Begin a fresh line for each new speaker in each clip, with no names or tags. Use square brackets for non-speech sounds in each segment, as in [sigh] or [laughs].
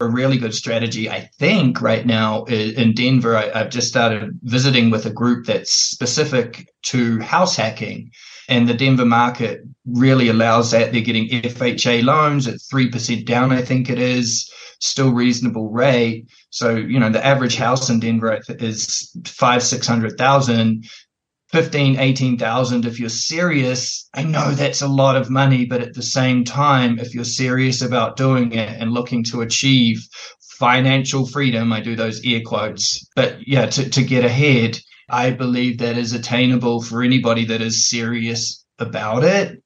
a really good strategy, I think, right now in Denver. I, have just started visiting with a group that's specific to house hacking. And the Denver market really allows that. They're getting FHA loans at 3% down, I think it is, still reasonable rate. So, you know, the average house in Denver is five, 600,000. 15, 18,000 if you're serious. I know that's a lot of money, but at the same time, if you're serious about doing it and looking to achieve financial freedom, I do those air quotes, but yeah, to, to get ahead, I believe that is attainable for anybody that is serious about it.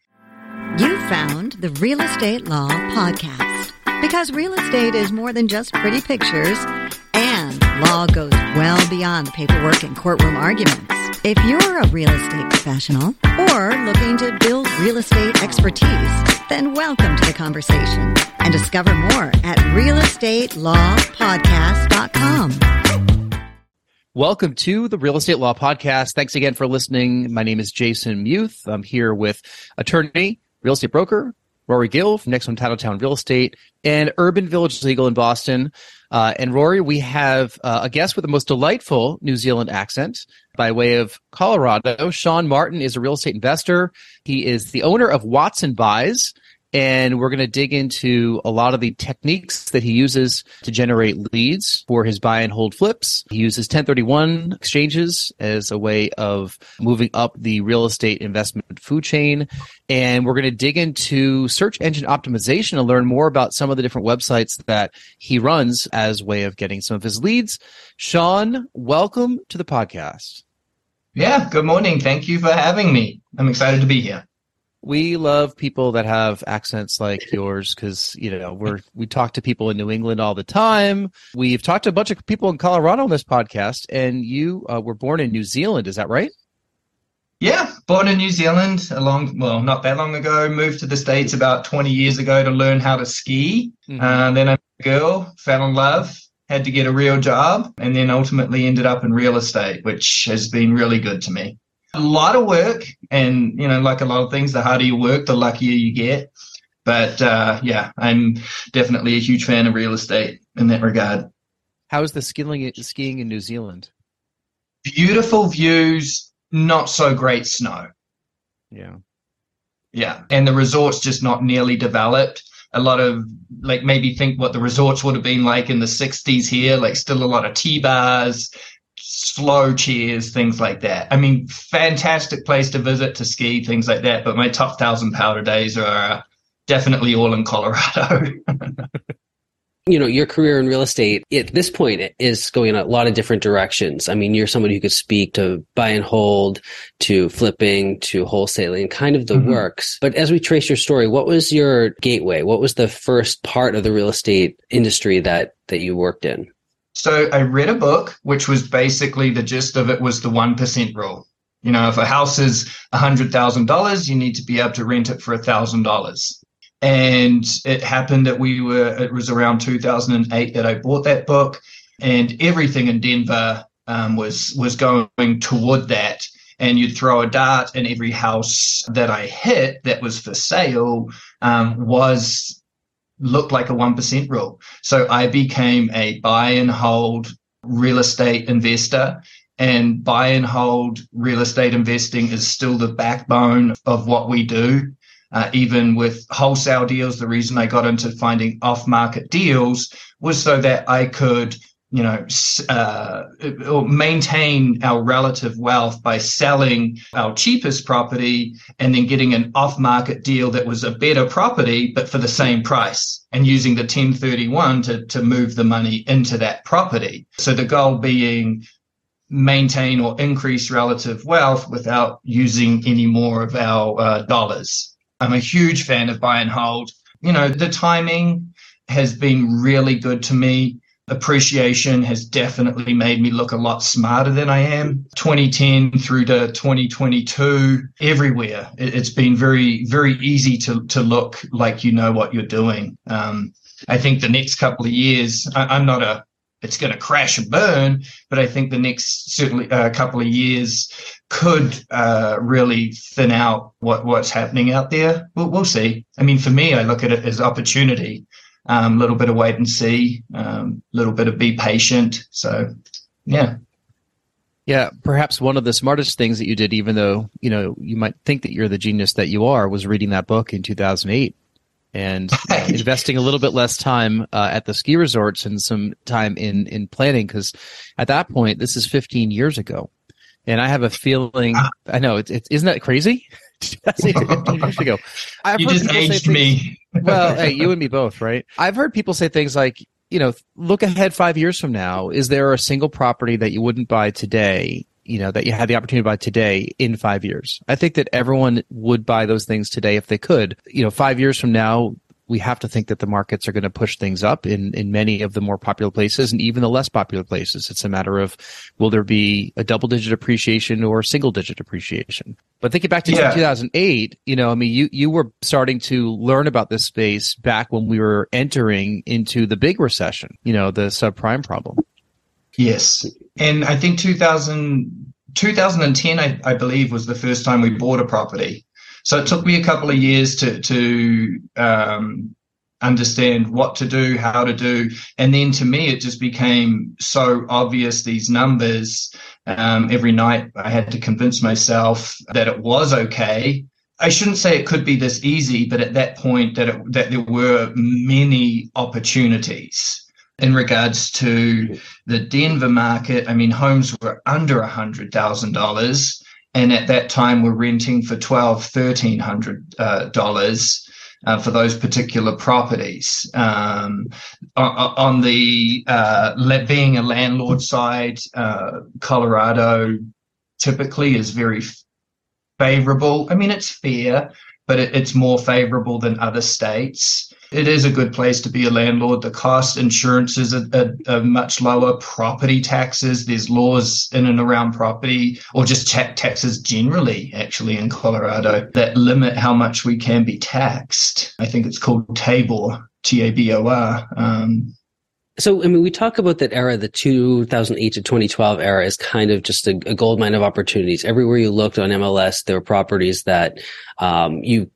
You found the Real Estate Law Podcast because real estate is more than just pretty pictures and law goes well beyond the paperwork and courtroom arguments. If you're a real estate professional or looking to build real estate expertise, then welcome to the conversation and discover more at realestatelawpodcast.com.
Welcome to the Real Estate Law Podcast. Thanks again for listening. My name is Jason Muth. I'm here with attorney, real estate broker, Rory Gill from Next One Titletown Real Estate and Urban Village Legal in Boston. Uh, and Rory, we have uh, a guest with the most delightful New Zealand accent by way of Colorado. Shaun Martin is a real estate investor. He is the owner of Watson Buys, and we're going to dig into a lot of the techniques that he uses to generate leads for his buy and hold flips. He uses 1031 exchanges as a way of moving up the real estate investment food chain. And we're going to dig into search engine optimization and learn more about some of the different websites that he runs as way of getting some of his leads. Shaun, welcome to the podcast.
Yeah, good morning. Thank you for having me. I'm excited to be here
we love people that have accents like yours because you know we're we talk to people in New England all the time. We've talked to a bunch of people in Colorado on this podcast, and you uh, were born in New Zealand. Is that right?
Yeah, born in New Zealand. A long, well, not that long ago. Moved to the states about twenty years ago to learn how to ski. Mm-hmm. Uh, then I met a girl, fell in love, had to get a real job, and then ultimately ended up in real estate, which has been really good to me a lot of work and you know like a lot of things the harder you work the luckier you get. But uh, yeah i'm definitely a huge fan of real estate in that regard.
How's the skiing skiing in new zealand?
Beautiful views not so great snow.
Yeah.
Yeah and the resort's just not nearly developed. A lot of like maybe think what the resorts would have been like in the 60s here like still a lot of T-bars slow cheers, things like that. I mean, fantastic place to visit, to ski, things like that. But my top thousand powder days are definitely all in Colorado. [laughs]
you know, your career in real estate at this point is going in a lot of different directions. I mean, you're somebody who could speak to buy and hold, to flipping, to wholesaling, kind of the mm-hmm. works. But as we trace your story, what was your gateway? What was the first part of the real estate industry that that you worked in?
So I read a book, which was basically the gist of it was the 1% rule. You know, if a house is $100,000, you need to be able to rent it for $1,000. And it happened that we were, it was around 2008 that I bought that book and everything in Denver um, was, was going toward that. And you'd throw a dart and every house that I hit that was for sale um, was looked like a 1% rule. So I became a buy and hold real estate investor. And buy and hold real estate investing is still the backbone of what we do. Uh, even with wholesale deals, the reason I got into finding off market deals was so that I could you know, uh, or maintain our relative wealth by selling our cheapest property and then getting an off market deal that was a better property, but for the same price and using the 1031 to, to move the money into that property. So the goal being maintain or increase relative wealth without using any more of our uh, dollars. I'm a huge fan of buy and hold. You know, the timing has been really good to me appreciation has definitely made me look a lot smarter than I am. 2010 through to 2022, everywhere, it's been very, very easy to, to look like you know what you're doing. Um, I think the next couple of years, I, am not a, it's going to crash and burn, but I think the next certainly a uh, couple of years could uh, really thin out what, what's happening out there. We'll, we'll see. I mean, for me, I look at it as opportunity a um, little bit of wait and see, a um, little bit of be patient. So, yeah.
Yeah, perhaps one of the smartest things that you did, even though you know you might think that you're the genius that you are, was reading that book in 2008 and [laughs] uh, investing a little bit less time uh, at the ski resorts and some time in in planning because at that point this is 15 years ago, and I have a feeling. I know it's, it's isn't that crazy? [laughs] 15 years ago.
I've you just aged things, me.
well, hey, you and me both, right? I've heard people say things like, you know, look ahead five years from now. Is there a single property that you wouldn't buy today? You know, that you had the opportunity to buy today in five years. I think that everyone would buy those things today if they could. You know, five years from now, we have to think that the markets are going to push things up in, in many of the more popular places and even the less popular places. It's a matter of will there be a double digit appreciation or single digit appreciation? But thinking back to yeah. 2008, you know, I mean, you, you were starting to learn about this space back when we were entering into the big recession, you know, the subprime problem.
Yes. And I think 2000, 2010, I, I believe, was the first time we bought a property. So it took me a couple of years to to um, understand what to do, how to do, and then to me it just became so obvious these numbers. Um, every night I had to convince myself that it was okay. I shouldn't say it could be this easy, but at that point that it, that there were many opportunities in regards to the Denver market. I mean, homes were under a hundred thousand dollars and at that time were renting for twelve, thirteen hundred uh, dollars. Uh, for those particular properties. Um, on, the uh, being a landlord side, uh, Colorado typically is very favorable. I mean, it's fair, but it, it's more favorable than other states it is a good place to be a landlord. The cost insurances are, are, are, much lower. Property taxes, there's laws in and around property, or just tax taxes generally, actually, in Colorado that limit how much we can be taxed. I think it's called TABOR, T A B O R. Um,
so, I mean, we talk about that era, the 2008 to 2012 era is kind of just a, a gold mine of opportunities. Everywhere you looked on MLS, there were properties that um, you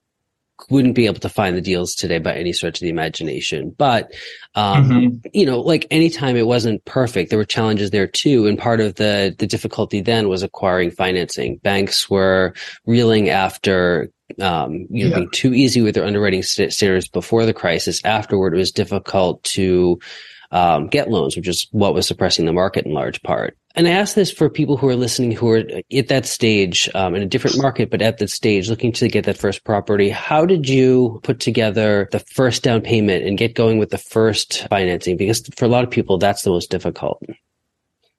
wouldn't be able to find the deals today by any stretch of the imagination. But, um, mm-hmm. you know, like anytime it wasn't perfect, there were challenges there too. And part of the, the difficulty then was acquiring financing. Banks were reeling after um, you know, yeah. being too easy with their underwriting standards before the crisis. Afterward, it was difficult to um, get loans, which is what was suppressing the market in large part. And I ask this for people who are listening who are at that stage um, in a different market, but at that stage looking to get that first property. How did you put together the first down payment and get going with the first financing? Because for a lot of people, that's the most difficult.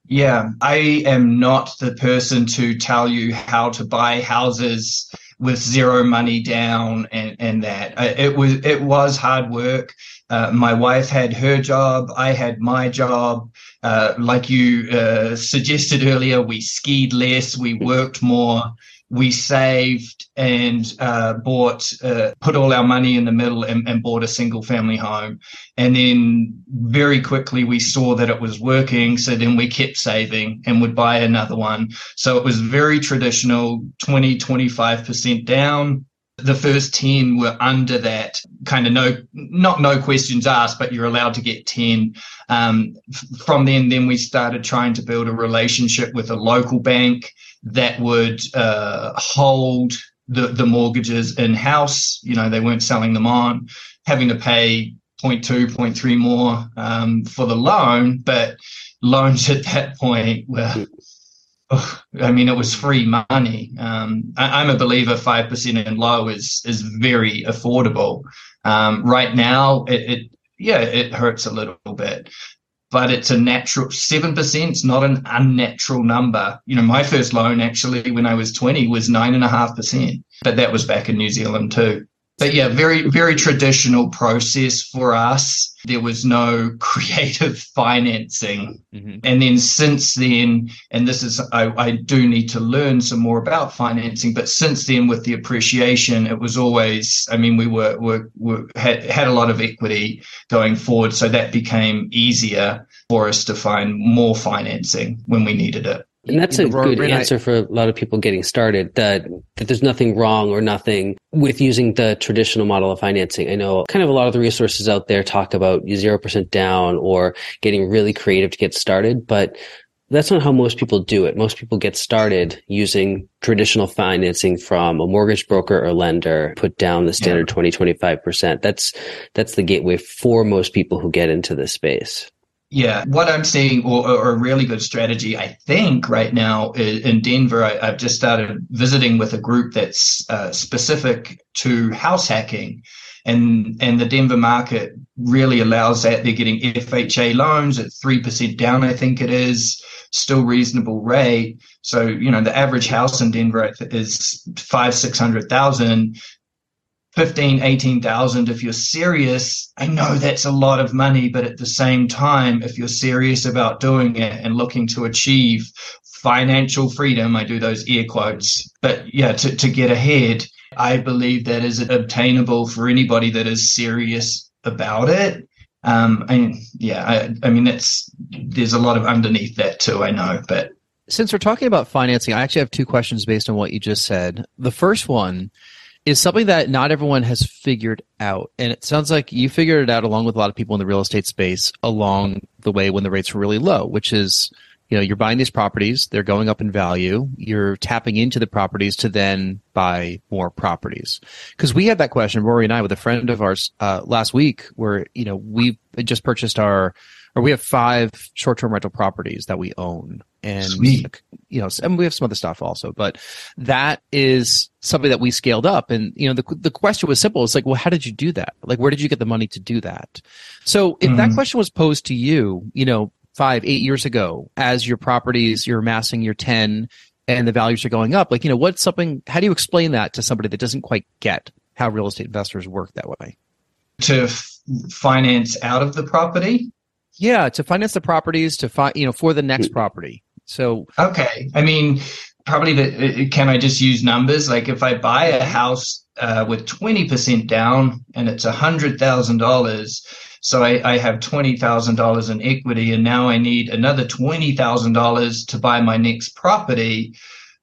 Yeah, I am not the person to tell you how to buy houses with zero money down and, and that. It was it was hard work. Uh, my wife had her job. I had my job. Uh, like you uh, suggested earlier, we skied less, we worked more, we saved and uh, bought, uh, put all our money in the middle and, and, bought a single family home. And then very quickly we saw that it was working. So then we kept saving and would buy another one. So it was very traditional 20, 25% down the first 10 were under that kind of no not no questions asked but you're allowed to get 10 um, from then then we started trying to build a relationship with a local bank that would uh, hold the, the mortgages in house you know they weren't selling them on having to pay 0.2 0.3 more um, for the loan but loans at that point were I mean, it was free money. Um, I, am a believer five percent and low is is very affordable. Um, right now, it, it, yeah, it hurts a little bit, but it's a natural seven percent. It's not an unnatural number. You know, my first loan actually when I was twenty was nine and a half percent, but that was back in New Zealand too but yeah, very, very traditional process for us. There was no [laughs] creative financing. Mm-hmm. And then since then, and this is, I, I, do need to learn some more about financing, but since then with the appreciation, it was always, I mean, we were, were, were had, had a lot of equity going forward. So that became easier for us to find more financing when we needed it.
And that's a good answer for a lot of people getting started that, that there's nothing wrong or nothing with using the traditional model of financing. I know kind of a lot of the resources out there talk about 0% down or getting really creative to get started, but that's not how most people do it. Most people get started using traditional financing from a mortgage broker or lender, put down the standard yeah. 20, 25%. That's, that's the gateway for most people who get into this space.
Yeah, what I'm seeing, or, or, a really good strategy, I think, right now in Denver, I, have just started visiting with a group that's uh, specific to house hacking, and and the Denver market really allows that. They're getting FHA loans at three percent down, I think it is, still reasonable rate. So you know the average house in Denver is five six hundred thousand. 15, 18,000 if you're serious. I know that's a lot of money, but at the same time, if you're serious about doing it and looking to achieve financial freedom, I do those air quotes, but yeah, to, to get ahead, I believe that is obtainable for anybody that is serious about it. Um, and yeah, I, I mean, that's, there's a lot of underneath that too, I know, but
since we're talking about financing, I actually have two questions based on what you just said. The first one is something that not everyone has figured out. And it sounds like you figured it out along with a lot of people in the real estate space along the way when the rates were really low, which is, you know, you're buying these properties, they're going up in value, you're tapping into the properties to then buy more properties. Because we had that question, Rory and I, with a friend of ours uh, last week, where, you know, we just purchased our, or we have five short-term rental properties that we own and Sweet. you know, and we have some other stuff also, but that is something that we scaled up. And you know, the the question was simple. It's like, well, how did you do that? Like, where did you get the money to do that? So, if mm-hmm. that question was posed to you, you know, five, eight years ago, as your properties, you're amassing your ten, and the values are going up, like, you know, what's something? How do you explain that to somebody that doesn't quite get how real estate investors work that way?
To f- finance out of the property.
Yeah, to finance the properties, to find, you know, for the next mm. property. So
okay, I mean, probably the can I just use numbers? Like if I buy a house uh, with twenty percent down and it's a hundred thousand dollars, so I, I have twenty thousand dollars in equity, and now I need another twenty thousand dollars to buy my next property.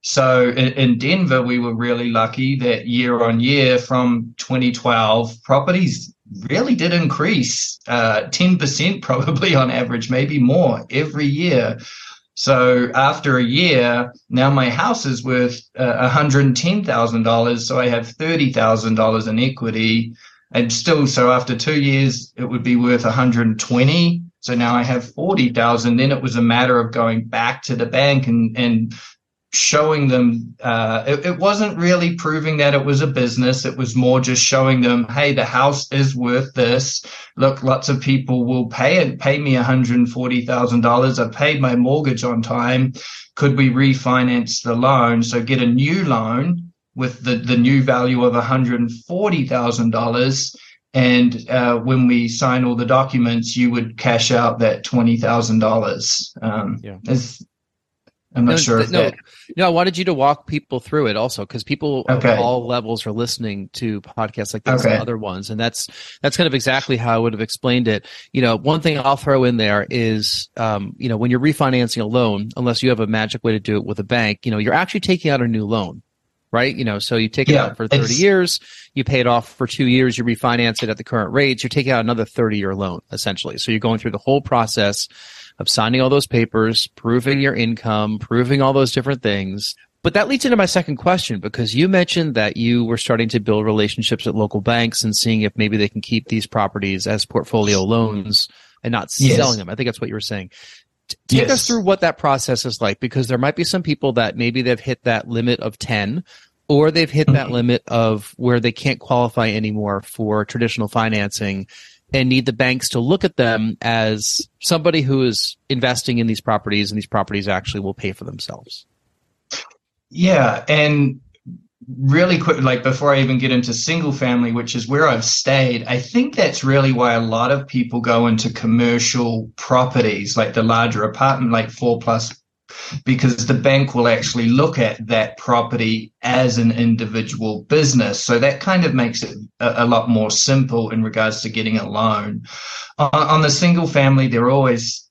So in, in Denver, we were really lucky that year on year from 2012, properties really did increase uh, 10% [laughs] probably on average, maybe more every year. So after a year, now my house is worth uh, $110,000. So I have $30,000 in equity. And still, so after two years, it would be worth 120. So now I have 40,000. Then it was a matter of going back to the bank and, and showing them uh, it, it, wasn't really proving that it was a business. It was more just showing them hey the house is worth this. Look lots of people will pay it pay me $140000 i paid my mortgage on time. Could we refinance the loan? So get a new loan with the, the new value of $140000 and uh, when we sign all the documents, you would cash out that twenty thousand um, dollars. Yeah. I'm not no, sure.
no, that... no, I wanted you to walk people through it also because people okay. of all levels are listening to podcasts like this okay. and other ones, and that's that's kind of exactly how I would have explained it. You know, one thing I'll throw in there is, um, you know, when you're refinancing a loan, unless you have a magic way to do it with a bank, you know, you're actually taking out a new loan right? You know, so you take it yeah, out for 30 years, you pay it off for two years, you refinance it at the current rates, you're taking out another 30 year loan, essentially. So you're going through the whole process of signing all those papers, proving your income, proving all those different things. But that leads into my second question because you mentioned that you were starting to build relationships at local banks and seeing if maybe they can keep these properties as portfolio loans and not yes. selling them. I think that's what you were saying. take yes. us through what that process is like because there might be some people that maybe they've hit that limit of 10 or they've hit that mm-hmm. limit of where they can't qualify anymore for traditional financing and need the banks to look at them as somebody who is investing in these properties and these properties actually will pay for themselves.
Yeah. And really quick, like before I even get into single family, which is where I've stayed, I think that's really why a lot of people go into commercial properties, like the larger apartment, like four plus because the bank will actually look at that property as an individual business. So that kind of makes it a, a lot more simple in regards to getting a loan. On, on the single family, they're always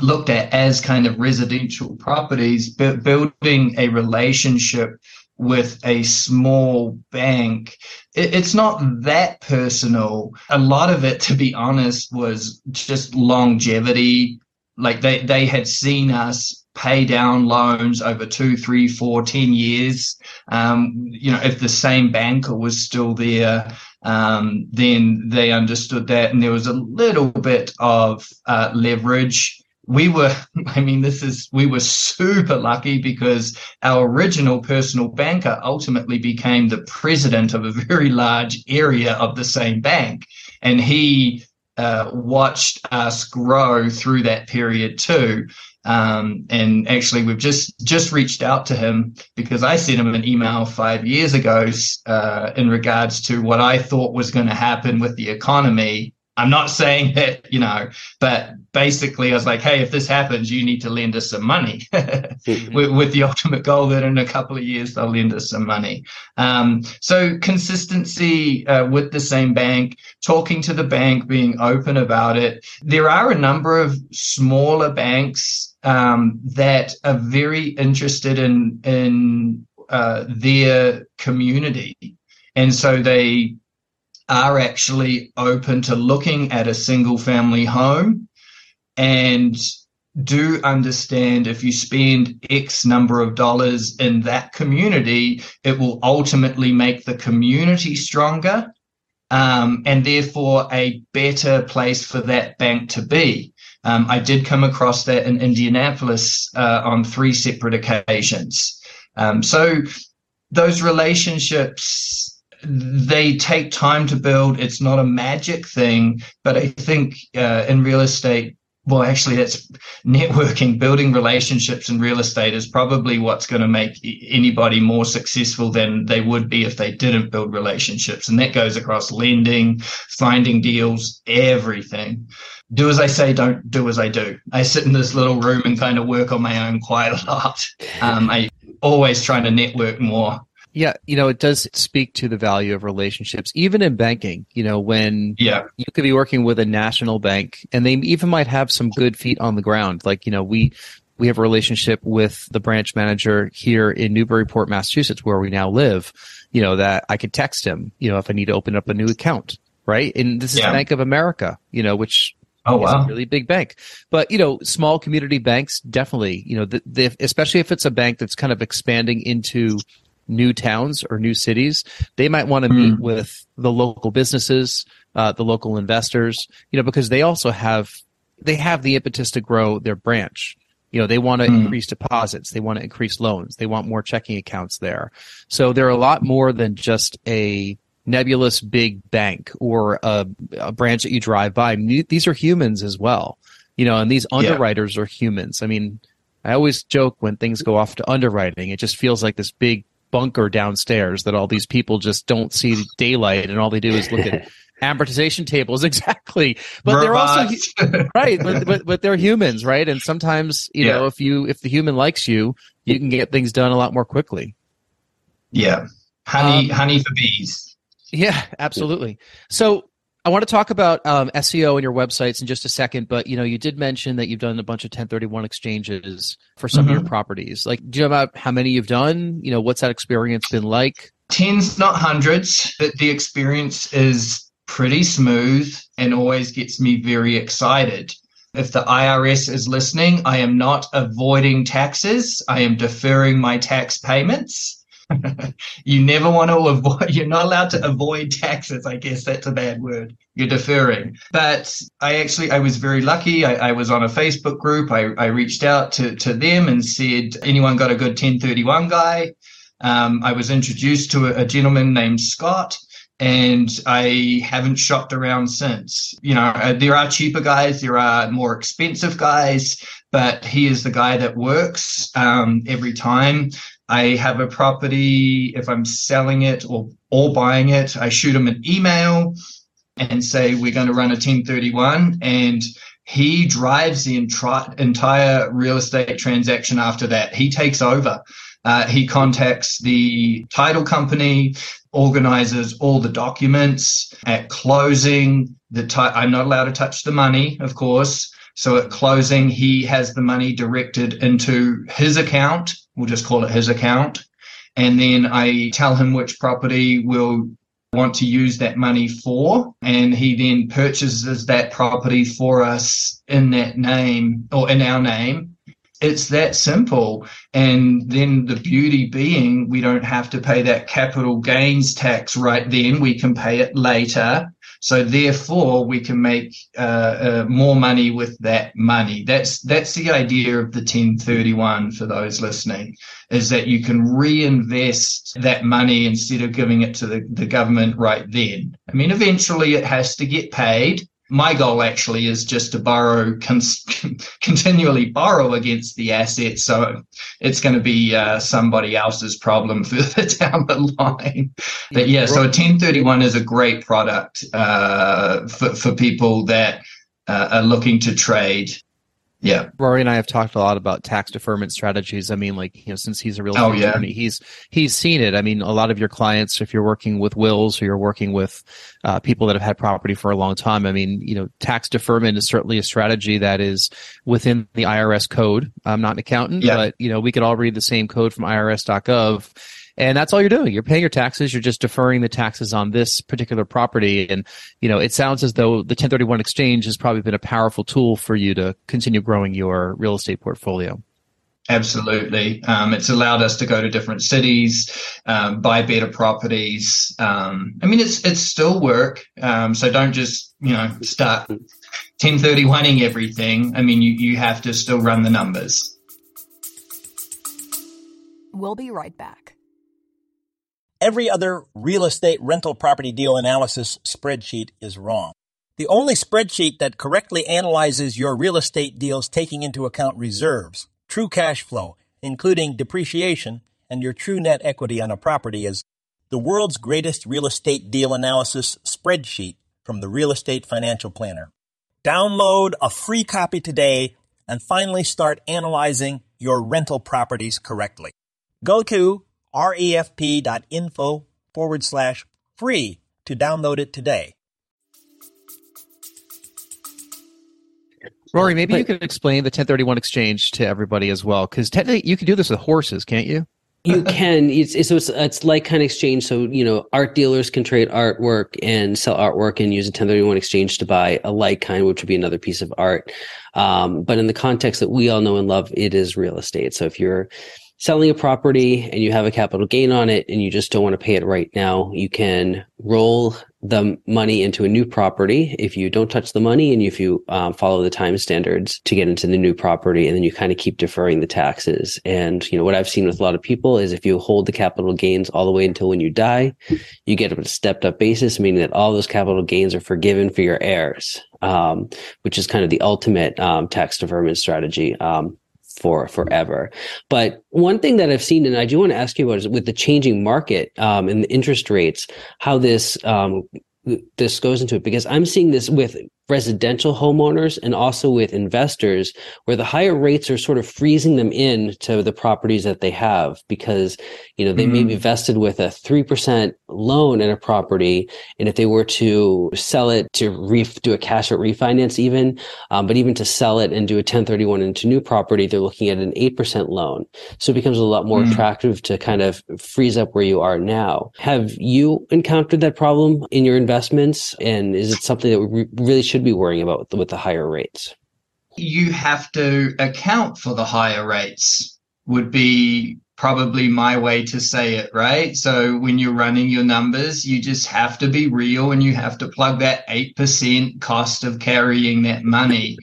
looked at as kind of residential properties, but building a relationship with a small bank, it, it's not that personal. A lot of it, [laughs] to be honest, was just longevity. Like they, they had seen us pay down loans over two, three, four, ten years. Um, you know, if the same banker was still there, um, then they understood that, and there was a little bit of uh, leverage we were, [laughs] I mean, this is, we were super lucky because our original personal banker ultimately became the president of a very large area of the same bank. And he uh, watched us grow through that period too. Um, and actually, we've just just reached out to him because I sent him an email five years ago uh, in regards to what I thought was going to happen with the economy I'm not saying [laughs] that, you know, but basically I was like, hey, if this happens, you need to lend us some money [laughs] mm-hmm. with, with, the ultimate goal that in a couple of years they'll lend us some money. Um, so consistency uh, with the same bank, talking to the bank, being open about it. There are a number of smaller banks um, that are very interested in, in uh, their community. And so they are actually open to looking at a single family home and do understand if you spend X number of dollars in that community, it will ultimately make the community stronger um, and therefore a better place for that bank to be. Um, I did come across that in Indianapolis uh, on three separate occasions. Um, so those relationships they take time to build. It's not a magic thing, but I think uh, in real estate, well, actually, that's networking, building relationships in real estate is probably what's going to make anybody more successful than they would be if they didn't build relationships. And that goes across lending, finding deals, everything. Do as I say, don't do as I do. I sit in this little room and kind of work on my own quite a lot. Um, I always trying to network more.
Yeah, you know, it does speak to the value of relationships, even in banking. You know, when
yeah.
you could be working with a national bank and they even might have some good feet on the ground. Like, you know, we we have a relationship with the branch manager here in Newburyport, Massachusetts, where we now live. You know, that I could text him, you know, if I need to open up a new account, right? And this is yeah. Bank of America, you know, which
Oh wow!
really big bank, but you know, small community banks definitely. You know, the, the, especially if it's a bank that's kind of expanding into new towns or new cities, they might want to mm. meet with the local businesses, uh, the local investors, you know, because they also have they have the impetus to grow their branch. You know, they want to mm. increase deposits, they want to increase loans, they want more checking accounts there. So they're a lot more than just a nebulous big bank or a, a branch that you drive by. These are humans as well. You know, and these underwriters yeah. are humans. I mean, I always joke when things go off to underwriting, it just feels like this big bunker downstairs that all these people just don't see daylight and all they do is look at [laughs] amortization tables. [laughs] Exactly. But Robots. they're also [laughs] right but, but, but they're humans right? And sometimes you yeah. know if you if the human likes you you can get things done a lot more quickly.
Yeah. Honey um, honey for bees.
yeah absolutely. So I want to talk about um, SEO and your websites in just a second, but you know, you did mention that you've done a bunch of 1031 exchanges for some mm-hmm. of your mm-hmm. properties. Like, do you know about how many you've done? You know, what's that experience been like?
Tens, not hundreds, but the experience is pretty smooth and always gets me very excited. If the IRS is listening, I am not avoiding taxes. I am deferring my tax payments. [laughs] you never want to avoid, you're not allowed to avoid taxes. I guess that's a bad word. You're deferring. But I actually, I was very lucky. I, I was on a Facebook group. I, I reached out to, to them and said, anyone got a good 1031 guy? Um, I was introduced to a, a gentleman named Scott and I haven't shopped around since. You know, uh, there are cheaper guys, there are more expensive guys, but he is the guy that works um, every time. I have a property, if I'm selling it or, or buying it, I shoot him an email and say, we're going to run a 1031 and he drives the entri- entire real estate transaction after that. He takes over. Uh, he contacts the title company, organizes all the documents at closing. The t- I'm not allowed to touch the money, of course. So at closing, he has the money directed into his account. We'll just call it his account. And then I tell him which property we'll want to use that money for. And he then purchases that property for us in that name or in our name. It's that simple. And then the beauty being we don't have to pay that capital gains tax right then. We can pay it later. So therefore, we can make uh, uh, more money with that money. That's that's the idea of the 1031 for those listening, is that you can reinvest that money instead of giving it to the, the government right then. I mean, eventually it has to get paid, my goal actually is just to borrow cons- [laughs] continually borrow against the asset so it's going to be uh, somebody else's problem [laughs] further down the line. But yeah so a 1031 is a great product uh, for, for people that uh, are looking to trade yeah.
Rory and I have talked a lot about tax deferment strategies. I mean, like, you know, since he's a real
oh, yeah.
attorney, he's, he's seen it. I mean, a lot of your clients, if you're working with wills or you're working with uh, people that have had property for a long time, I mean, you know, tax deferment is certainly a strategy that is within the IRS code. I'm not an accountant,
yeah.
but, you know, we could all read the same code from irs.gov and that's all you're doing. You're paying your taxes. You're just deferring the taxes on this particular property. And, you know, it sounds as though the 1031 exchange has probably been a powerful tool for you to continue growing your real estate portfolio.
Absolutely. Um, it's allowed us to go to different cities, um, buy better properties. Um, I mean, it's, it's still work. Um, so don't just, you know, start 1031ing everything. I mean, you, you have to still run the numbers.
We'll be right back.
Every other real estate rental property deal analysis spreadsheet is wrong. The only spreadsheet that correctly analyzes your real estate deals taking into account reserves, true cash flow, including depreciation, and your true net equity on a property is the world's greatest real estate deal analysis spreadsheet from the Real Estate Financial Planner. Download a free copy today and finally start analyzing your rental properties correctly. Go to refp.info forward slash free to download it today.
Rory, maybe you could explain the 1031 exchange to everybody as well, because technically you can do this with horses, can't you?
you can it's, it's, so it's, it's like kind of exchange so you know art dealers can trade artwork and sell artwork and use a 1031 exchange to buy a like kind which would be another piece of art um, but in the context that we all know and love it is real estate so if you're selling a property and you have a capital gain on it and you just don't want to pay it right now, you can roll the money into a new property. If you don't touch the money and if you um, follow the time standards to get into the new property and then you kind of keep deferring the taxes. And you know what i've seen with a lot of people is if you hold the capital gains all the way until when you die you get a stepped up basis meaning that all those capital gains are forgiven for your heirs um, which is kind of the ultimate um, tax deferment strategy. Um, for forever. But one thing that I've seen, and I do want to ask you about, is with the changing market um, and the interest rates, how this um, this goes into it because I'm seeing this with residential homeowners and also with investors where the higher rates are sort of freezing them in to the properties that they have because you know they mm-hmm. may be vested with a 3% loan in a property and if they were to sell it to re- do a cash out refinance even um, but even to sell it and do a 1031 into new property they're looking at an 8% loan so it becomes a lot more mm-hmm. attractive to kind of freeze up where you are now have you encountered that problem in your investments and is it something that we really should be worrying about with the, with the higher rates?
You have to account for the higher rates, would be probably my way to say it, right? So when you're running your numbers, you just have to be real and you have to plug that 8% cost of carrying that money.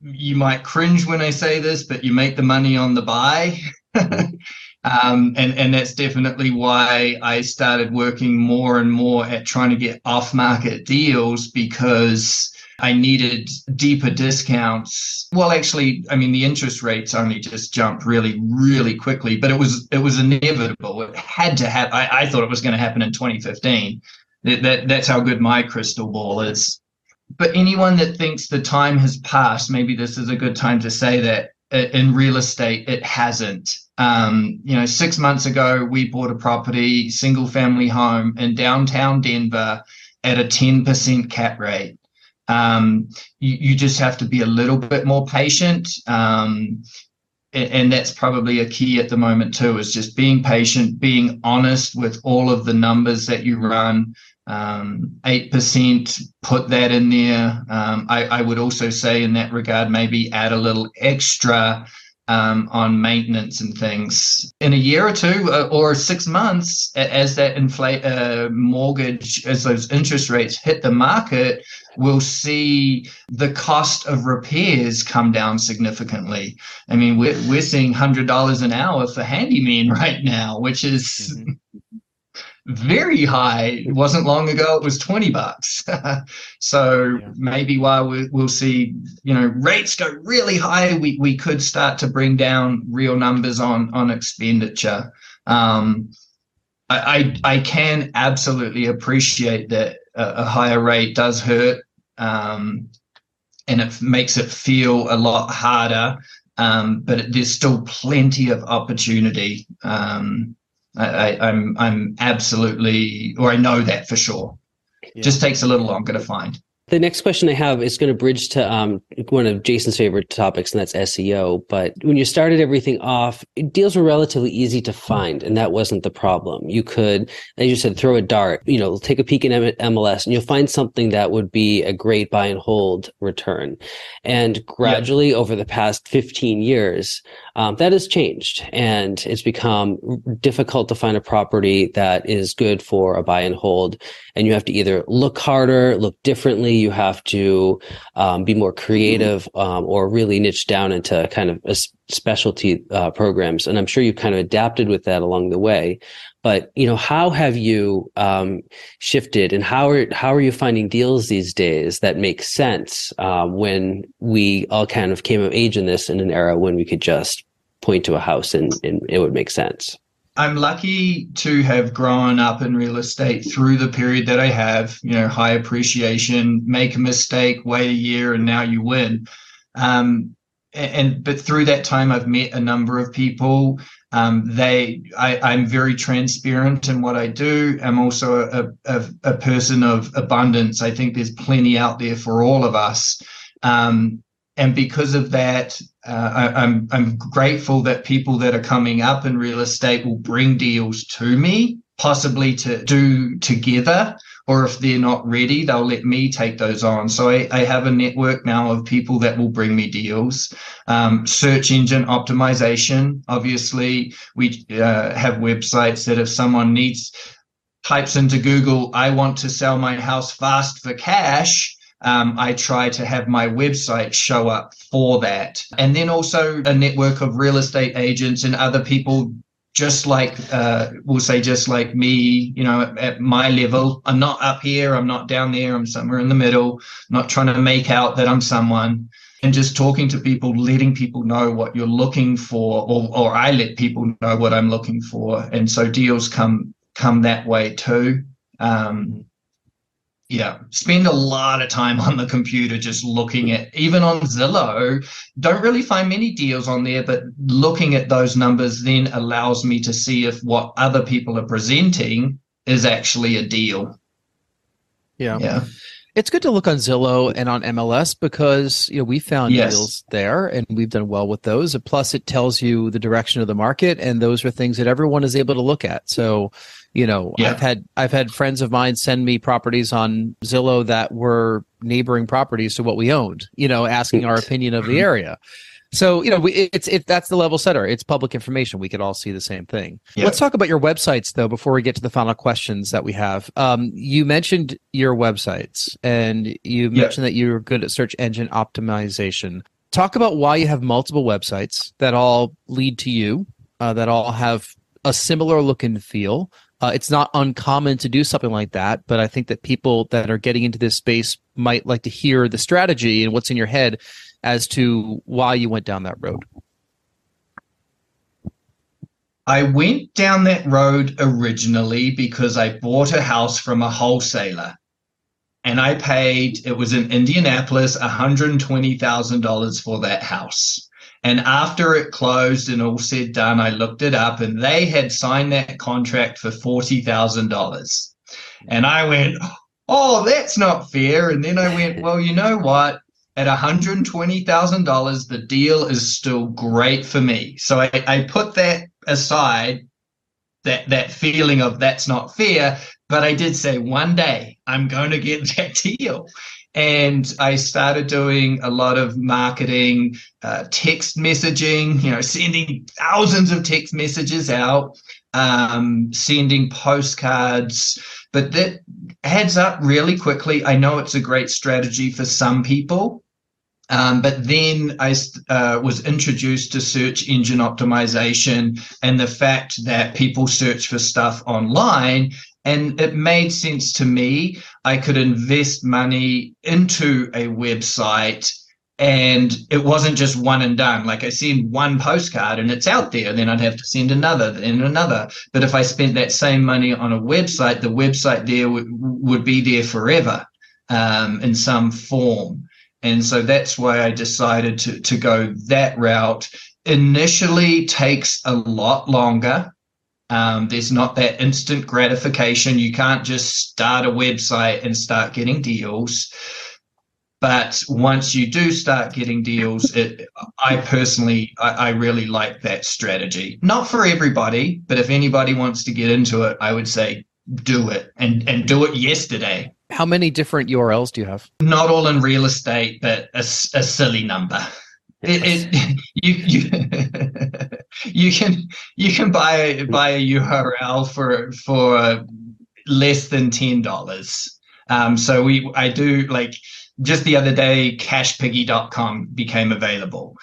You might cringe when I say this, but you make the money on the buy. [laughs] Um, and, and that's definitely why I started working more and more at trying to get off market deals because I needed deeper discounts. Well, actually, I mean, the interest rates only just jumped really, really quickly, but it was it was inevitable. It had to happen. I, I thought it was going to happen in 2015. That, that that's how good my crystal ball is. But anyone that thinks the time has passed, maybe this is a good time to say that in real estate, it hasn't. Um, you know, six months ago, we bought a property, single family home in downtown Denver at a 10% cap rate. Um, you, you, just have to be a little bit more patient. Um, and, and that's probably a key at the moment too, is just being patient, being honest with all of the numbers that you run. Um, 8%, put that in there. Um, I, I would also say in that regard, maybe add a little extra um, on maintenance and things in a year or two uh, or six months as that inflate uh, mortgage as those interest rates hit the market we'll see the cost of repairs come down significantly. I mean we're, we're seeing $100 an hour for handyman [laughs] right now which is mm-hmm very high. It wasn't long ago it was 20 bucks. [laughs] so yeah. maybe while we, will see, you know, rates go really high, we, we could start to bring down real numbers on, on expenditure. Um, I, I, I can absolutely appreciate that a, a higher rate does hurt. Um, and it makes it feel a lot harder. Um, but there's still plenty of opportunity. Um, I, am I'm, I'm absolutely, or I know that for sure. Yeah. Just takes a little longer to find.
The next question I have is going to bridge to um, one of Jason's favorite topics, and that's SEO. But when you started everything off, deals were relatively easy to find, and that wasn't the problem. You could, as you said, throw a dart, you know, take a peek in MLS, and you'll find something that would be a great buy and hold return. And gradually, over the past 15 years, um, that has changed, and it's become difficult to find a property that is good for a buy and hold. And you have to either look harder, look differently you have to um, be more creative um, or really niche down into kind of specialty uh, programs. And I'm sure you've kind of adapted with that along the way. But you know, how have you um, shifted, and how are how are you finding deals these days that make sense um, when we all kind of came of age in this in an era when we could just point to a house and, and it would make sense?
I'm lucky to have grown up in real estate through the period that I have, you know, high appreciation, make a mistake, wait a year, and now you win. Um, and but through that time, I've met a number of people. Um, they, I, am very transparent in what I do. I'm also a, a, a, person of abundance. I think there's plenty out there for all of us. Um, and because of that, uh, I, I'm I'm grateful that people that are coming up in real estate will bring deals to me, possibly to do together, or if they're not ready, they'll let me take those on. So I, I have a network now of people that will bring me deals. Um, search engine optimization, obviously, we uh, have websites that if someone needs types into Google, I want to sell my house fast for cash um, I try to have my website show up for that. And then also a network of real estate agents and other people just like uh, we'll say just like me you know at, at, my level. I'm not up here i'm not down there i'm somewhere in the middle not trying to make out that i'm someone. And just talking to people letting people know what you're looking for or, or i let people know what i'm looking for. And so deals come come that way too. Um, yeah, spend a lot of time on the computer just looking at, even on Zillow, don't really find many deals on there, but looking at those numbers then allows me to see if what other people are presenting is actually a deal.
Yeah. Yeah. It's good to look on Zillow and on MLS because you know we found yes. deals there and we've done well with those. Plus, it tells you the direction of the market, and those are things that everyone is able to look at. So, you know, yeah. I've had I've had friends of mine send me properties on Zillow that were neighboring properties to what we owned. You know, asking our opinion of the area. So you know, we, it's if that's the level setter. It's public information. We could all see the same thing. Yeah. Let's talk about your websites though before we get to the final questions that we have. Um, you mentioned your websites, and you mentioned yeah. that you're good at search engine optimization. Talk about why you have multiple websites that all lead to you, uh, that all have a similar look and feel. Uh, it's not uncommon to do something like that, but I think that people that are getting into this space might like to hear the strategy and what's in your head as to why you went down that road.
I went down that road originally because I bought a house from a wholesaler and I paid, it was in Indianapolis, $120,000 for that house. And after it closed and all said done, I looked it up and they had signed that contract for $40,000. And I went, oh, that's not fair. And then I went, [laughs] well, you know what? At $120,000, the deal is still great for me. So I, I put that aside, that, that feeling of that's not fair. But I did say one day I'm going to get [laughs] that deal. And I started doing a lot of marketing, uh, text messaging, you know, sending thousands of text messages out, um, sending postcards. But that adds up really quickly. I know it's a great strategy for some people. Um, but then I uh, was introduced to search engine optimization and the fact that people search for stuff online and it made sense to me. I could invest money into a website and it wasn't just one and done. Like I send one postcard and it's out there, then I'd have to send another, then another. But if I spent that same money on a website, the website there w- would be there forever um, in some form. And so that's why I decided to, to go that route. Initially takes a lot longer um, there's not that instant gratification. You can't just start a website and start getting deals. But once you do start getting deals, it, I personally, I, I really like that strategy. Not for everybody, but if anybody wants to get into it, I would say do it and, and do it yesterday.
How many different URLs do you have?
Not all in real estate, but a, a silly number. It, it, [laughs] you you [laughs] you can you can buy buy a URL for for less than ten dollars. Um, so we I do like just the other day, cashpiggy.com became available.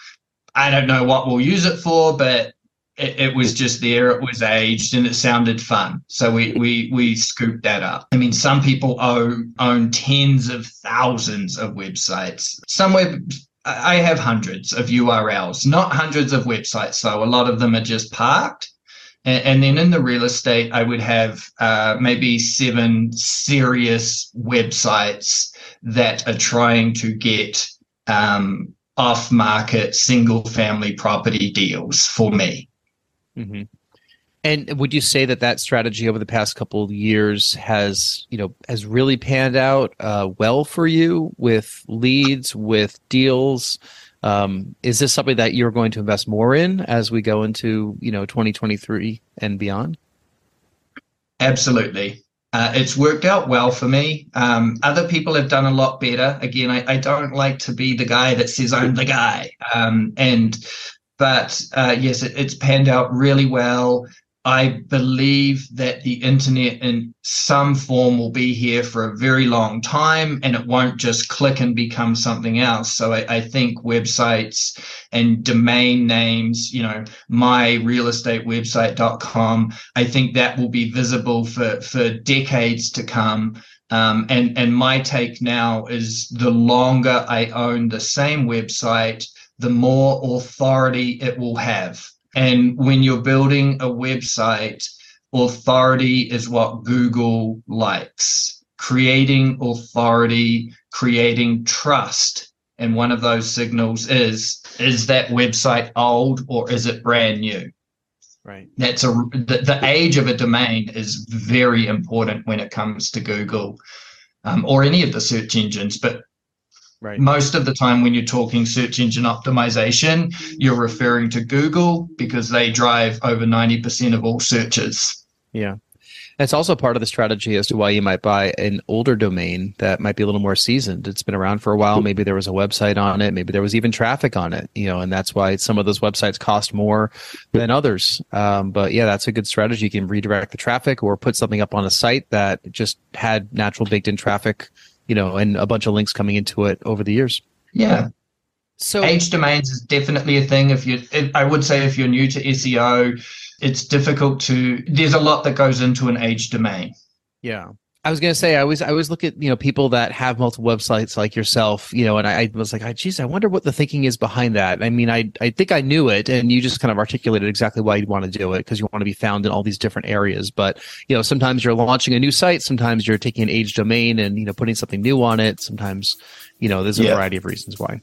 I don't know what we'll use it for, but it, it, was just there. It was aged and it sounded fun. So we we we scooped that up. I mean, some people own own tens of thousands of websites. Some web I have hundreds of URLs, not hundreds of websites, though. A lot of them are just parked. And, and then in the real estate, I would have uh, maybe seven serious websites that are trying to get um, off market single family property deals for me.
Mm-hmm. And would you say that that strategy over the past couple of years has, you know, has really panned out uh, well for you with leads, with deals? Um, is this something that you're going to invest more in as we go into, you know, 2023 and beyond?
Absolutely. Uh, it's worked out well for me. Um, other people have done a lot better. Again, I, I, don't like to be the guy that says I'm the guy. Um, and but uh, yes, it, it's panned out really well. I believe that the internet in some form will be here for a very long time and it won't just click and become something else. So I, I think websites and domain names, you know, my real estate website.com, I think that will be visible for, for decades to come. Um, and, and my take now is the longer I own the same website, the more authority it will have and when you're building a website, authority is what Google likes. Creating authority, creating trust. And one of those signals is is that website old or is it brand new?
Right.
That's a the, the age of a domain is very important when it comes to Google um, or any of the search engines, but
Right.
Most of the time, when you're talking search engine optimization, you're referring to Google because they drive over 90% of all searches.
Yeah. It's also part of the strategy as to why you might buy an older domain that might be a little more seasoned. It's been around for a while. Maybe there was a website on it. Maybe there was even traffic on it, you know, and that's why some of those websites cost more than others. Um, but yeah, that's a good strategy. You can redirect the traffic or put something up on a site that just had natural baked in traffic you know, and a bunch of links coming into it over the years.
Yeah.
So
age domains is definitely a thing. If you, I would say, if you're new to SEO, it's difficult to. There's a lot that goes into an age domain.
Yeah. I was gonna say I always I always look at you know people that have multiple websites like yourself you know and I, I was like geez I wonder what the thinking is behind that I mean I I think I knew it and you just kind of articulated exactly why you'd want to do it because you want to be found in all these different areas but you know sometimes you're launching a new site sometimes you're taking an age domain and you know putting something new on it sometimes you know there's a yeah. variety of reasons why.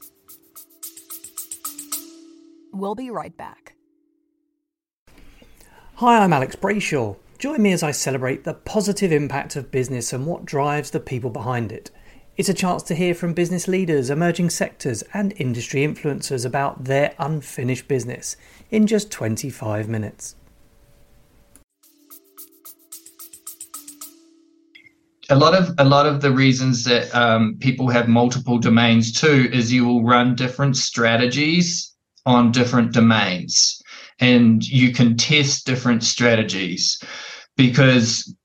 We'll be right back.
Hi, I'm Alex Brayshaw Join me as I celebrate the positive impact of business and what drives the people behind it. It's a chance to hear from business leaders, emerging sectors, and industry influencers about their unfinished business in just 25 minutes.
a lot of a lot of the reasons that um, people have multiple domains too is you will run different strategies on different domains and you can test different strategies because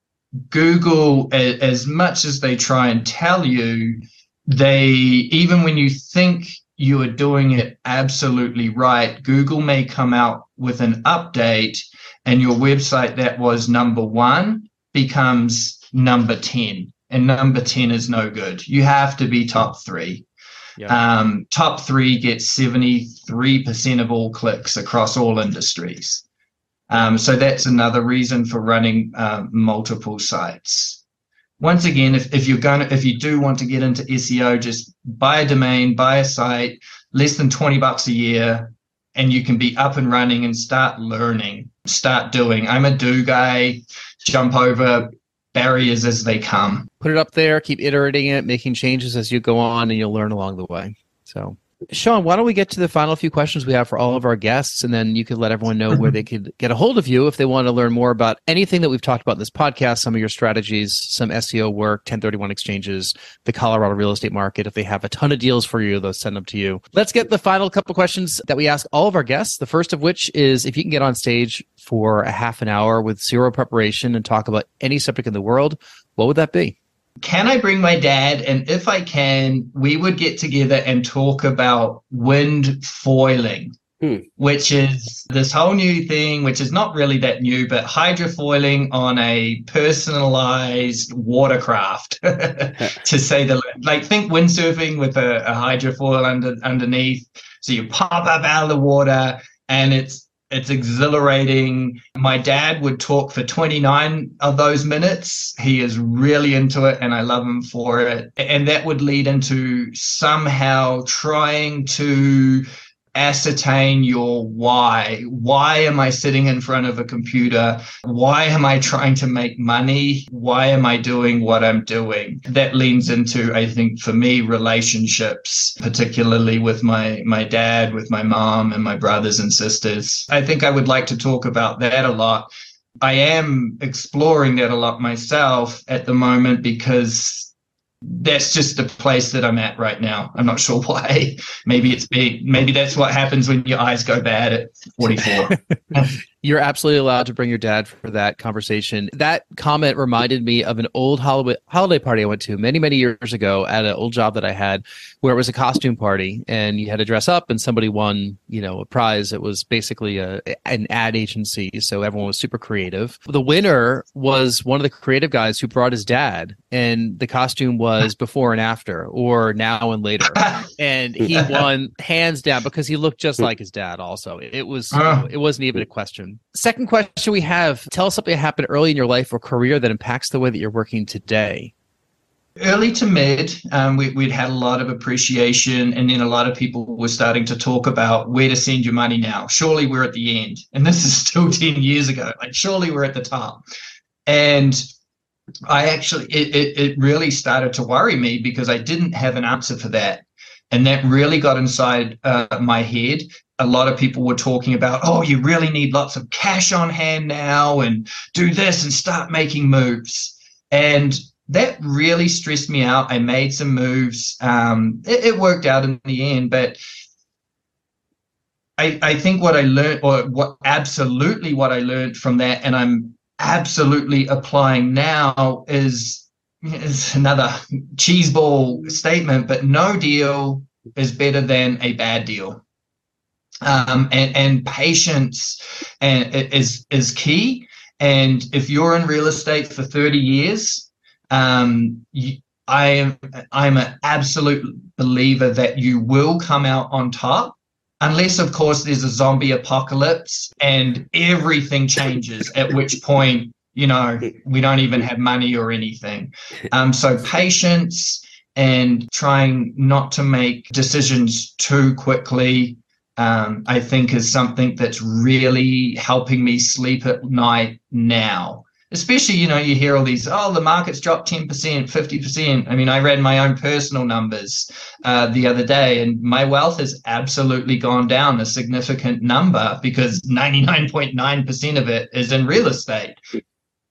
google as much as they try and tell you they even when you think you are doing it absolutely right google may come out with an update and your website that was number one becomes number 10 and number 10 is no good. You have to be top three. Yeah. um, top three gets 73% of all clicks across all industries um, so that's another reason for running uh, multiple sites once again if, if you're going to if you do want to get into seo just buy a domain buy a site less than 20 bucks a year and you can be up and running and start learning start doing i'm a do guy jump over barriers as they come.
Put it up there, keep iterating it, making changes as you go on, and you'll learn along the way. So Shaun, why don't we get to the final few questions we have for all of our guests, and then you could let everyone know where they could get a hold of you if they want to learn more about anything that we've talked about in this podcast, some of your strategies, some SEO work, 1031 exchanges, the Colorado real estate market. If they have a ton of deals for you, they'll send them to you. Let's get the final couple questions that we ask all of our guests. The first of which is if you can get on stage for a half an hour with zero preparation and talk about any subject in the world, what would that be?
Can I bring my dad? And if I can, we would get together and talk about wind foiling, hmm. which is this whole new thing, which is not really that new, but hydrofoiling on a personalized watercraft, [laughs] to say the like. Think windsurfing with a, a hydrofoil under underneath. So you pop up out of the water, and it's it's exhilarating. My dad would talk for 29 of those minutes. He is really into it and I love him for it. And that would lead into somehow trying to ascertain your why. Why am I sitting in front of a computer? Why am I trying to make money? Why am I doing what I'm doing? That leans into, I think, for me, relationships, particularly with my, my dad, with my mom, and my brothers and sisters. I think I would like to talk about that a lot. I am exploring that a lot myself at the moment because that's just the place that I'm at right now. I'm not sure [laughs] why. Maybe it's. Maybe that's what happens when your eyes go bad at 44. [laughs]
You're absolutely allowed to bring your dad for that conversation. That comment reminded me of an old holiday holiday party I went to many many years ago at an old job that I had, where it was a costume party and you had to dress up and somebody won you know a prize. It was basically a an ad agency, so everyone was super creative. The winner was one of the creative guys who brought his dad, and the costume was before and after, or now and later, [laughs] and he won hands down because he looked just like his dad. Also, it was oh. it wasn't even a question question. Second question we have tell us something that happened early in your life or career that impacts the way that you're working today.
Early to mid, um, we, would had a lot of appreciation, and then a lot of people were starting to talk about where to send your money now. Surely we're at the end, and this is still [laughs] 10 years ago. Like, surely we're at the top. And I actually, it, it, it really started to worry me because I didn't have an answer for that. And that really got inside uh, my head a lot of people were talking about, oh, you really need lots of cash on hand now and do this and start making moves. And that really stressed me out. I made some moves. Um, it, it, worked out in the end, but I, I think what I learned, or what absolutely what I learned from that, and I'm absolutely applying now, is is another cheeseball statement, but no deal is better than a bad deal um, and, and patience and is is key. And if you're in real estate for 30 years, um, you, I am I'm an absolute believer that you will come out on top, unless of course there's a zombie apocalypse and everything changes. at which point, you know, we don't even have money or anything. Um, so patience and trying not to make decisions too quickly um, I think is something that's really helping me sleep at night now. especially you know you hear all these oh the market's dropped 10% 50% i mean i read my own personal numbers uh, the other day and my wealth has absolutely gone down a significant number because 99.9% of it is in real estate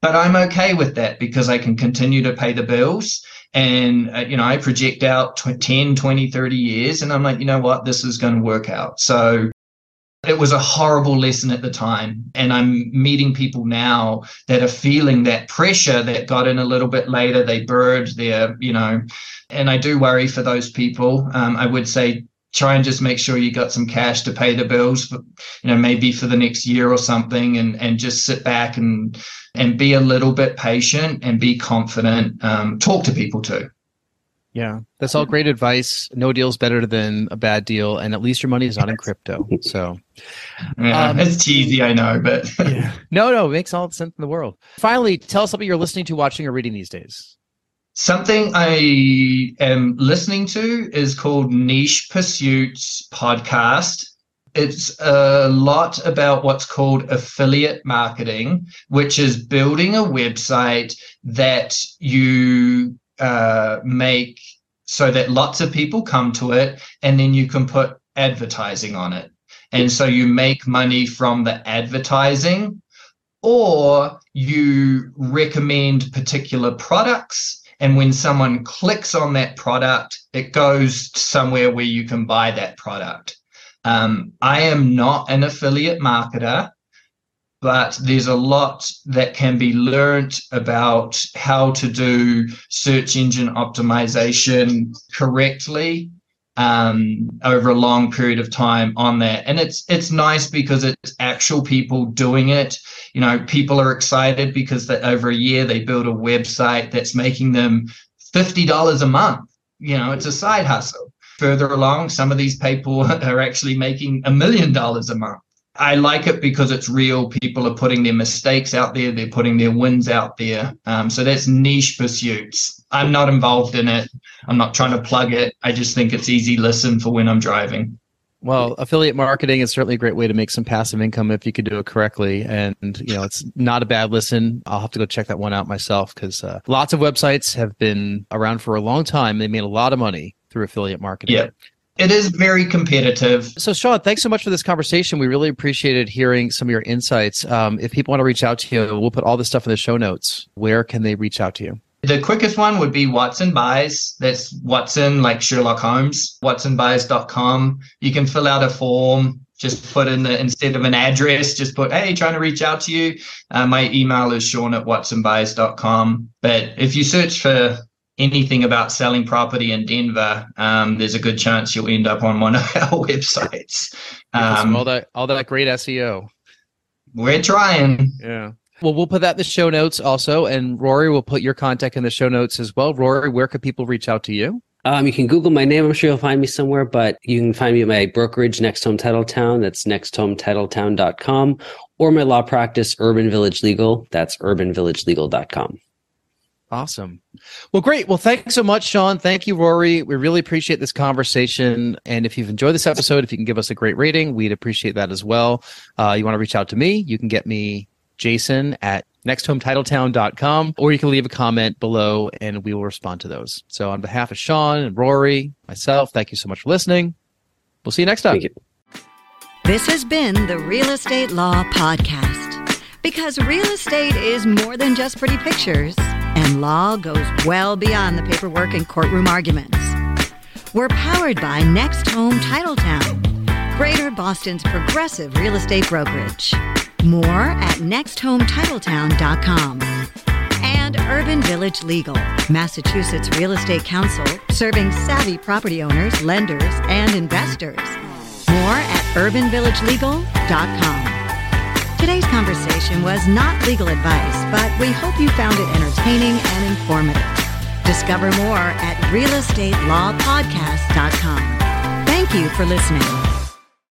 but i'm okay with that because i can continue to pay the bills and uh, you know i project out 10 20 30 years and i'm like you know what this is going to work out so it was a horrible lesson at the time. And I'm meeting people now that are feeling that pressure that got in a little bit later. They bird their, you know, and I do worry for those people. Um, I would say try and just make sure you got some cash to pay the bills for, you know, maybe for the next year or something and, and just sit back and, and be a little bit patient and be confident. Um, talk to people too.
Yeah, that's all great advice. No deal's better than a bad deal, and at least your money is not in crypto. [laughs] So,
yeah, um, it's cheesy, I know, but [laughs]
yeah. no, no, it makes all the sense in the world. Finally, tell us something you're listening to, watching, or reading these days.
Something I am listening to is called Niche Pursuits Podcast. It's a lot about what's called affiliate marketing, which is building a website that you uh, make so that lots of people come to it and then you can put advertising on it. And so you make money from the advertising or you recommend particular products. And when someone clicks on that product, it goes somewhere where you can buy that product. Um, I am not an affiliate marketer but there's a lot that can be learned about how to do search engine optimization correctly um, over a long period of time on that. And it's it's nice because it's actual people doing it. You know, people are excited because that over a year they build a website that's making them fifty dollars a month. You know, it's a side hustle. Further along, some of these people [laughs] are actually making a million dollars a month. I like it because it's real. People are putting their mistakes out there, they're putting their wins out there. Um, so that's niche pursuits. I'm not involved in it. I'm not trying to plug it. I just think it's easy listen for when I'm driving.
Well, affiliate marketing is certainly a great way to make some passive income if you could do it correctly. And, you know, it's not a bad listen. I'll have to go check that one out myself because uh, lots of websites have been around for a long time. They made a lot of money through affiliate marketing.
Yeah. It is very competitive.
So, Shaun, thanks so much for this conversation. We really appreciated hearing some of your insights. Um, if people want to reach out to you, we'll put all this stuff in the show notes. Where can they reach out to you?
The quickest one would be Watson Buys. That's Watson, like Sherlock Holmes, watsonbuys.com. You can fill out a form. Just put in the, instead of an address, just put, hey, trying to reach out to you. Uh, my email is sean at watsonbuys.com. But if you search for anything about selling property in Denver, um, there's a good chance you'll end up on one of [laughs] our websites.
Um, all that all that great SEO.
We're trying.
Yeah. Well, we'll put that in the show notes also, and Rory will put your contact in the show notes as well. Rory, where could people reach out to you?
Um, you can Google my name. I'm sure you'll find me somewhere, but you can find me at my brokerage, Next Home Titletown. That's nexthometitletown.com or my law practice, Urban Village Legal. That's urbanvillagelegal.com.
Awesome. Well, great. Well, thanks so much, Shaun. Thank you, Rory. We really appreciate this conversation. And if you've enjoyed this episode, if you can give us a great rating, we'd appreciate that as well. Uh, you want to reach out to me, you can get me Jason at nexthometitletown.com, or you can leave a comment below and we will respond to those. So, on behalf of Shaun and Rory, myself, thank you so much for listening. We'll see you next time.
You. This has been the Real Estate Law Podcast. Because real estate is more than just pretty pictures and law goes well beyond the paperwork and courtroom arguments. We're powered by Next Home Titletown, Greater Boston's progressive real estate brokerage. More at nexthometitletown.com. And Urban Village Legal, Massachusetts Real Estate Counsel, serving savvy property owners, lenders, and investors. More at urbanvillagelegal.com. Today's conversation was not legal advice, but we hope you found it entertaining and informative. Discover more at realestatelawpodcast.com. Thank you for listening.